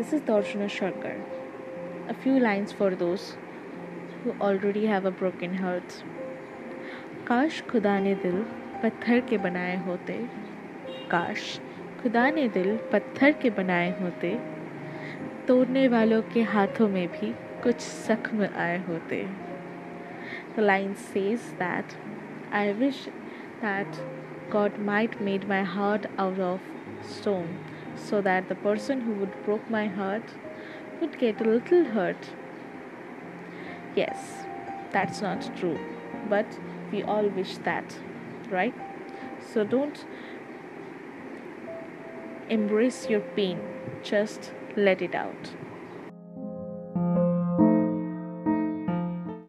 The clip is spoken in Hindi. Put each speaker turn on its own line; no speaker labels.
This is Darshana Sharkar. A few lines for those who already have a broken heart. काश खुदा ने दिल पत्थर के बनाए होते काश खुदा ने दिल पत्थर के बनाए होते तोड़ने वालों के हाथों में भी कुछ जख्म आए होते The line says that I wish that God might made my heart out of stone so that the person who would broke my heart would get a little hurt. Yes, that's not true, but we all wish that, right? So don't embrace your pain, just let it out.